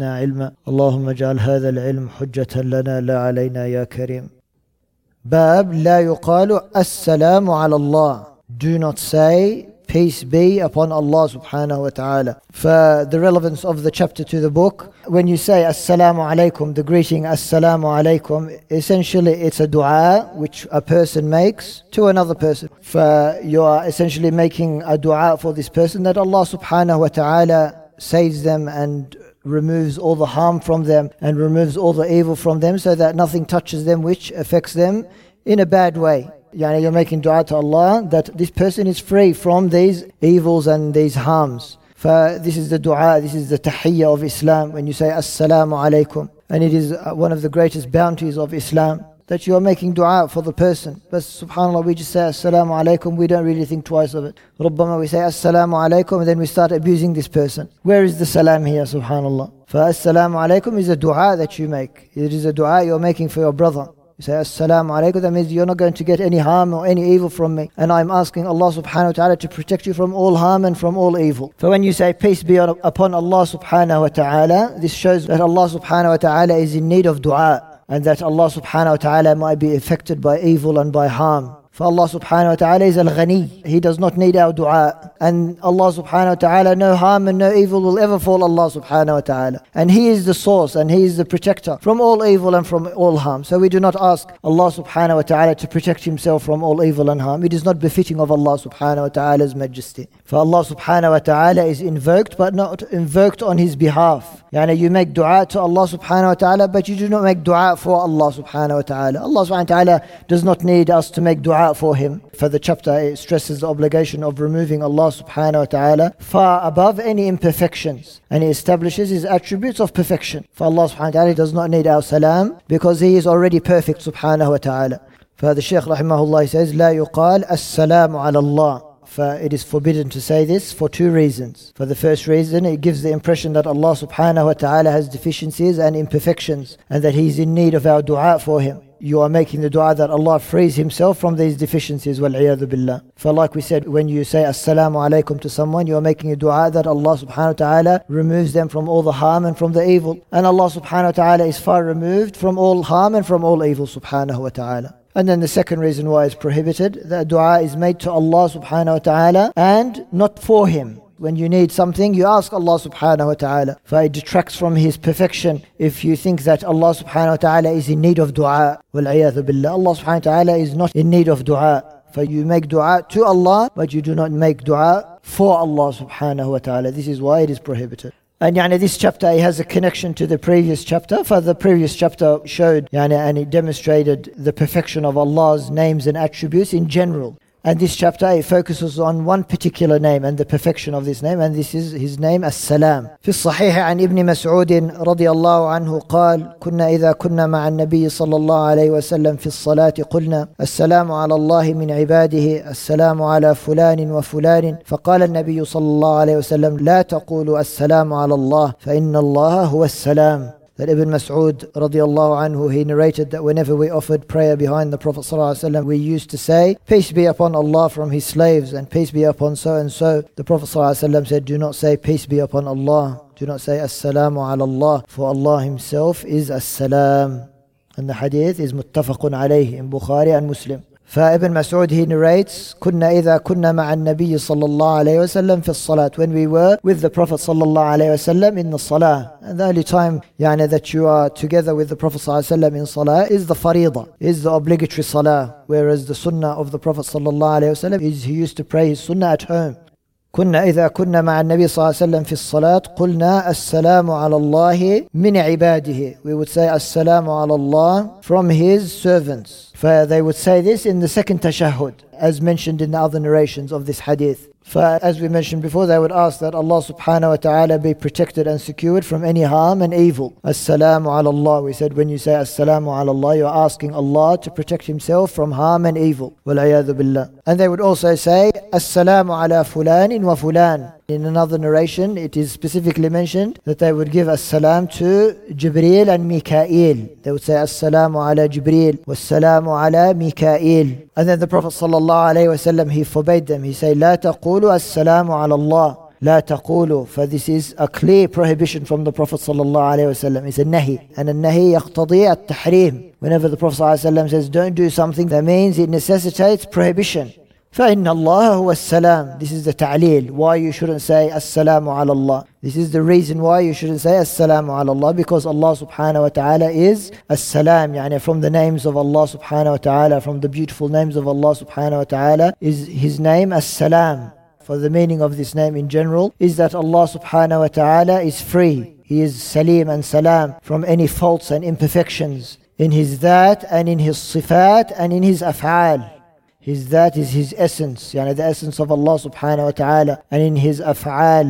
علما اللهم اجعل هذا العلم حجة لنا لا علينا يا كريم باب لا يقال السلام على الله do not say peace be upon Allah subhanahu wa ta'ala for the relevance of the chapter to the book when you say assalamu alaikum the greeting assalamu alaikum essentially it's a dua which a person makes to another person for you are essentially making a dua for this person that Allah subhanahu wa ta'ala saves them and removes all the harm from them and removes all the evil from them so that nothing touches them which affects them in a bad way. Yani you're making dua to Allah that this person is free from these evils and these harms. For this is the dua, this is the tahiyyah of Islam when you say Assalamu alaikum. And it is uh, one of the greatest bounties of Islam that you are making dua for the person. But subhanAllah, we just say assalamu alaikum, we don't really think twice of it. Rubbama we say assalamu alaikum and then we start abusing this person. Where is the salam here, subhanAllah? For assalamu alaikum is a dua that you make. It is a dua you're making for your brother. You say assalamu alaikum, that means you're not going to get any harm or any evil from me. And I'm asking Allah subhanahu wa ta'ala to protect you from all harm and from all evil. For when you say peace be upon Allah subhanahu wa ta'ala, this shows that Allah subhanahu wa ta'ala is in need of dua and that Allah subhanahu wa ta'ala might be affected by evil and by harm. For Allah subhanahu wa ta'ala is al-ghani. He does not need our dua. And Allah subhanahu wa ta'ala, no harm and no evil will ever fall Allah subhanahu wa ta'ala. And He is the source and He is the protector from all evil and from all harm. So we do not ask Allah subhanahu wa ta'ala to protect Himself from all evil and harm. It is not befitting of Allah subhanahu wa ta'ala's majesty. For Allah subhanahu wa ta'ala is invoked but not invoked on His behalf. Yani you make dua to Allah subhanahu wa ta'ala but you do not make dua for Allah subhanahu wa ta'ala. Allah subhanahu wa ta'ala does not need us to make dua for him. For the chapter, it stresses the obligation of removing Allah subhanahu wa ta'ala far above any imperfections. And he establishes his attributes of perfection. For Allah subhanahu wa ta'ala does not need our salam because he is already perfect subhanahu wa ta'ala. For the Shaykh rahimahullah says, لا يقال السلام على الله for it is forbidden to say this for two reasons. For the first reason, it gives the impression that Allah subhanahu wa ta'ala has deficiencies and imperfections and that He is in need of our dua for Him you are making the dua that Allah frees Himself from these deficiencies. Billah. For like we said, when you say Assalamu alaikum to someone, you are making a dua that Allah subhanahu wa ta'ala removes them from all the harm and from the evil. And Allah subhanahu wa ta'ala is far removed from all harm and from all evil subhanahu wa ta'ala. And then the second reason why it's prohibited, that dua is made to Allah subhanahu wa ta'ala and not for Him. When you need something, you ask Allah subhanahu wa ta'ala. For it detracts from His perfection if you think that Allah subhanahu wa ta'ala is in need of dua. Wal billah. Allah subhanahu wa ta'ala is not in need of dua. For you make dua to Allah, but you do not make dua for Allah subhanahu wa ta'ala. This is why it is prohibited. And yani, this chapter has a connection to the previous chapter. For the previous chapter showed yani, and it demonstrated the perfection of Allah's names and attributes in general. And this chapter it focuses on one particular name and the perfection of this name and this is his name السلام في الصحيح عن ابن مسعود رضي الله عنه قال كنا إذا كنا مع النبي صلى الله عليه وسلم في الصلاة قلنا السلام على الله من عباده السلام على فلان وفلان فقال النبي صلى الله عليه وسلم لا تقولوا السلام على الله فإن الله هو السلام that Ibn Mas'ud radiallahu anhu, he narrated that whenever we offered prayer behind the Prophet ﷺ, we used to say, Peace be upon Allah from his slaves and peace be upon so and so. The Prophet ﷺ said, Do not say peace be upon Allah. Do not say Assalamu ala Allah, for Allah himself is As-Salam. And the hadith is muttafaqun alayhi in Bukhari and Muslim. فابن مسعود he narrates كنا إذا كنا مع النبي صلى الله عليه وسلم في الصلاة when we were with the Prophet صلى الله عليه وسلم in the salah and the only time يعني that you are together with the Prophet صلى الله عليه وسلم in salah is the فريضة is the obligatory salah whereas the sunnah of the Prophet صلى الله عليه وسلم is he used to pray his sunnah at home كنا إذا كنا مع النبي صلى الله عليه وسلم في الصلاة قلنا السلام على الله من عباده we would say السلام على الله from his servants they would say this in the second tashahhud, as mentioned in the other narrations of this hadith. As we mentioned before, they would ask that Allah subhanahu wa ta'ala be protected and secured from any harm and evil. Assalamu ala Allah. We said when you say Assalamu ala Allah, you're asking Allah to protect Himself from harm and evil. billah. And they would also say Assalamu ala fulanin wa fulan. In another narration, it is specifically mentioned that they would give as-salam to Jibreel and Mikael. They would say as-salamu ala Jibreel, was-salamu ala Mikael. And then the Prophet sallallahu alayhi wasallam, he forbade them. He said, لا تقولوا السلام على الله. لا تقولوا for this is a clear prohibition from the Prophet صلى الله عليه وسلم it's a nahi and a nahi يقتضي التحريم whenever the Prophet صلى الله عليه وسلم says don't do something that means it necessitates prohibition فإن الله هو السلام This is the ta'leel Why you shouldn't say السلام على الله This is the reason why you shouldn't say السلام على الله Because Allah subhanahu wa ta'ala is السلام يعني from the names of Allah subhanahu wa ta'ala From the beautiful names of Allah subhanahu wa ta'ala Is His name السلام For the meaning of this name in general Is that Allah subhanahu wa ta'ala is free He is salim and salam From any faults and imperfections In His that and in His sifat and in His af'al his that is his essence, yani the essence of Allah subhanahu wa ta'ala, and in his af'al,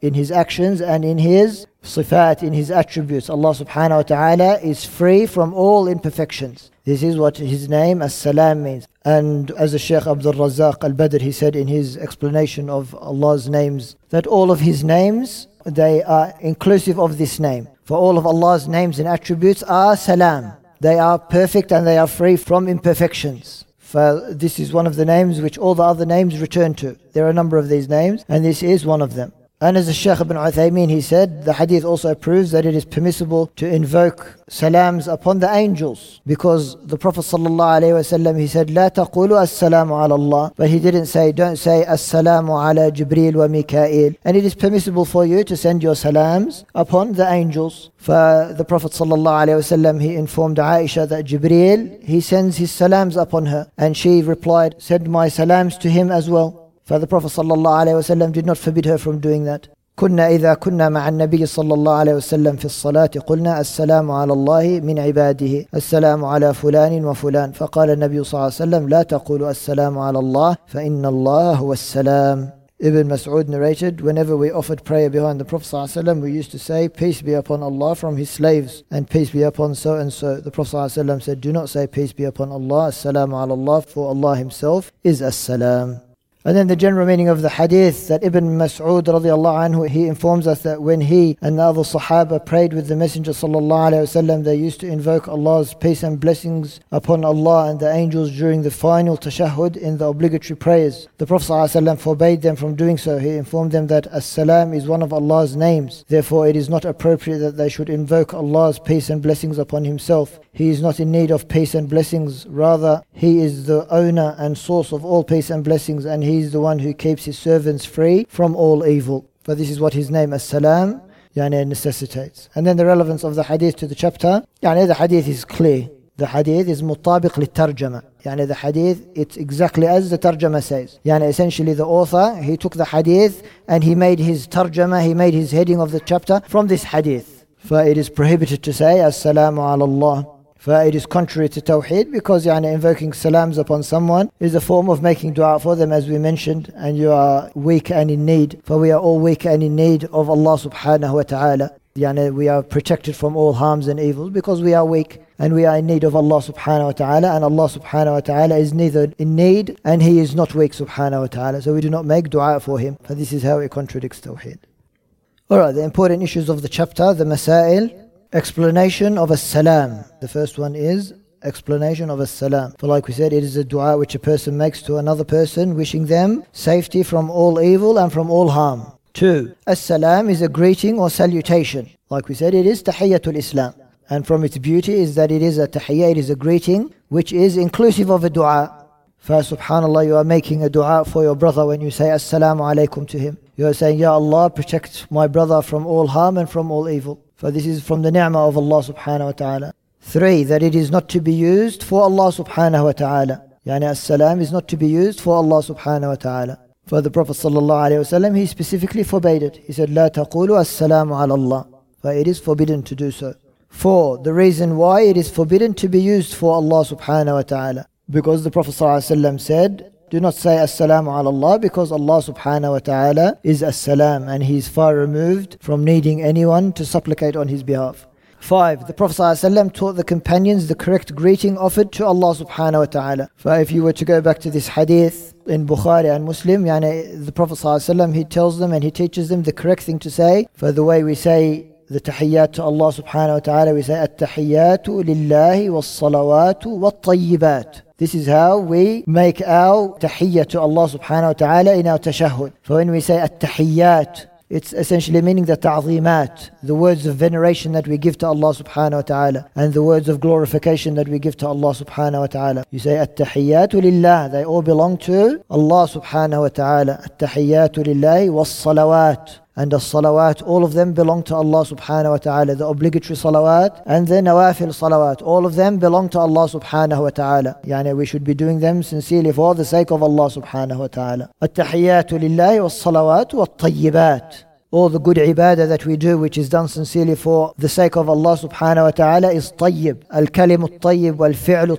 in his actions and in his sifat, in his attributes. Allah subhanahu wa ta'ala is free from all imperfections. This is what his name as-salam means. And as the Shaykh Abdul Razak al-Badr, he said in his explanation of Allah's names, that all of his names, they are inclusive of this name. For all of Allah's names and attributes are salam. They are perfect and they are free from imperfections. This is one of the names which all the other names return to. There are a number of these names, and this is one of them. And as the Shaykh ibn Uthaymeen, he said, the hadith also proves that it is permissible to invoke salams upon the angels. Because the Prophet ﷺ, he said, لا تقولوا السلام على الله. But he didn't say, don't say السلام على جبريل وميكائيل. And it is permissible for you to send your salams upon the angels. For the Prophet ﷺ, he informed Aisha that Jibreel, he sends his salams upon her. And she replied, send my salams to him as well. For the Prophet ﷺ did not forbid her from doing that. كنا إذا كنا مع النبي صلى الله عليه وسلم في الصلاة قلنا السلام على الله من عباده السلام على فلان وفلان فقال النبي صلى الله عليه وسلم لا تقولوا السلام على الله فإن الله هو السلام Ibn Mas'ud narrated, whenever we offered prayer behind the Prophet ﷺ, we used to say, Peace be upon Allah from his slaves, and peace be upon so and so. The Prophet ﷺ said, Do not say peace be upon Allah, Assalamu ala Allah, for Allah himself is As-Salam. And then the general meaning of the hadith that Ibn Mas'ud radiallahu anhu, he informs us that when he and the other Sahaba prayed with the Messenger sallallahu alayhi wasallam, they used to invoke Allah's peace and blessings upon Allah and the angels during the final tashahhud in the obligatory prayers. The Prophet sallallahu forbade them from doing so. He informed them that As-Salam is one of Allah's names. Therefore, it is not appropriate that they should invoke Allah's peace and blessings upon Himself. He is not in need of peace and blessings. Rather, He is the owner and source of all peace and blessings, and He is the one who keeps his servants free from all evil. For this is what his name, as-salam, yani necessitates. And then the relevance of the hadith to the chapter, yani the hadith is clear. The hadith is mutabiq litarjama. Yani the hadith, it's exactly as the tarjama says. Yani essentially the author, he took the hadith and he made his tarjama, he made his heading of the chapter from this hadith. For it is prohibited to say, as-salamu ala Allah. It is contrary to Tawheed because yani, invoking salams upon someone is a form of making dua for them as we mentioned and you are weak and in need. For we are all weak and in need of Allah subhanahu wa ta'ala. Yani, we are protected from all harms and evils because we are weak and we are in need of Allah subhanahu wa ta'ala and Allah subhanahu wa ta'ala is neither in need and he is not weak subhanahu wa ta'ala so we do not make dua for him for this is how it contradicts Tawheed. Alright, the important issues of the chapter, the Masail, Explanation of a salam. The first one is explanation of a salam. For like we said, it is a dua which a person makes to another person, wishing them safety from all evil and from all harm. Two, as-salam is a greeting or salutation. Like we said, it is tahiyyatul Islam. And from its beauty is that it is a tahiyyah, it is a greeting which is inclusive of a dua. For subhanallah, you are making a dua for your brother when you say assalamu alaikum to him. You are saying, Ya Allah, protect my brother from all harm and from all evil. For this is from the ni'mah of Allah subhanahu wa ta'ala. Three, that it is not to be used for Allah subhanahu wa ta'ala. Yani as-salam is not to be used for Allah subhanahu wa ta'ala. For the Prophet sallallahu alayhi wasallam, he specifically forbade it. He said, لا تقولوا السلام على الله. For it is forbidden to do so. Four, the reason why it is forbidden to be used for Allah subhanahu wa ta'ala. Because the Prophet sallallahu alayhi wasallam said, do not say Assalamu ala Allah because Allah subhanahu wa ta'ala is As-Salam and He is far removed from needing anyone to supplicate on His behalf. Five, the Prophet ﷺ taught the companions the correct greeting offered to Allah subhanahu wa ta'ala. So if you were to go back to this hadith in Bukhari and Muslim, yani the Prophet ﷺ, he tells them and he teaches them the correct thing to say. For the way we say the tahiyyat to Allah subhanahu wa ta'ala, we say at-tahiyyatu lillahi was-salawatu wat-tayyibat. This is how we make our tahiyyah to Allah subhanahu wa ta'ala in our tashahhud. For when we say at-tahiyyat, it's essentially meaning the ta'zimat, the words of veneration that we give to Allah subhanahu wa ta'ala, and the words of glorification that we give to Allah subhanahu wa ta'ala. You say, At-tahiyyatu lillah, they all belong to Allah subhanahu wa ta'ala. At-tahiyyatu lillahi was-salawat. And the salawat, all of them belong to Allah subhanahu wa ta'ala. The obligatory salawat and the nawafil salawat, all of them belong to Allah subhanahu wa ta'ala. Yani we should be doing them sincerely for the sake of Allah subhanahu wa ta'ala. At-tahiyyatu lillahi was-salawat wat-tayyibat. All the good ibadah that we do, which is done sincerely for the sake of Allah subhanahu wa ta'ala, is tayyib. Al-kalim al-tayyib wal-fi'l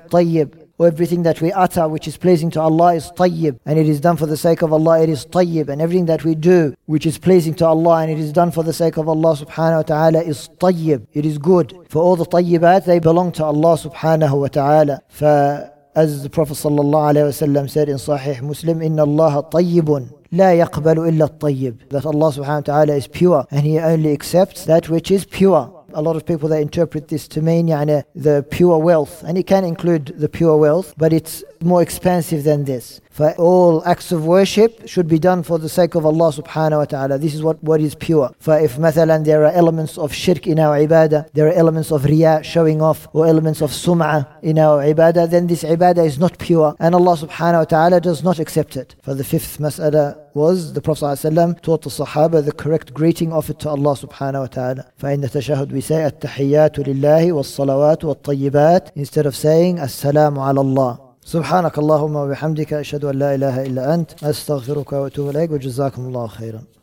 al-tayyib everything that we utter which is pleasing to Allah is tayyib and it is done for the sake of Allah it is tayyib and everything that we do which is pleasing to Allah and it is done for the sake of Allah subhanahu wa ta'ala is tayyib it is good for all the tayyibat they belong to Allah subhanahu wa ta'ala as the Prophet sallallahu alayhi wasallam said in Sahih Muslim inna Allah tayyibun لا يقبل إلا الطيب that Allah subhanahu wa ta'ala is pure and he only accepts that which is pure a lot of people they interpret this to mean يعني, the pure wealth and it can include the pure wealth but it's more expansive than this for all acts of worship should be done for the sake of Allah subhanahu wa ta'ala this is what, what is pure for if مثلا there are elements of shirk in our ibadah there are elements of riya showing off or elements of sum'ah in our ibadah then this ibadah is not pure and Allah subhanahu wa ta'ala does not accept it for the fifth mas'ala was the Prophet ﷺ taught the Sahaba the correct greeting of it to Allah subhanahu wa ta'ala. فإن التشهد we say التحيات لله والصلوات والطيبات instead of saying السلام على الله. سبحانك اللهم وبحمدك أشهد أن لا إله إلا أنت أستغفرك وأتوب إليك وجزاكم الله خيرا.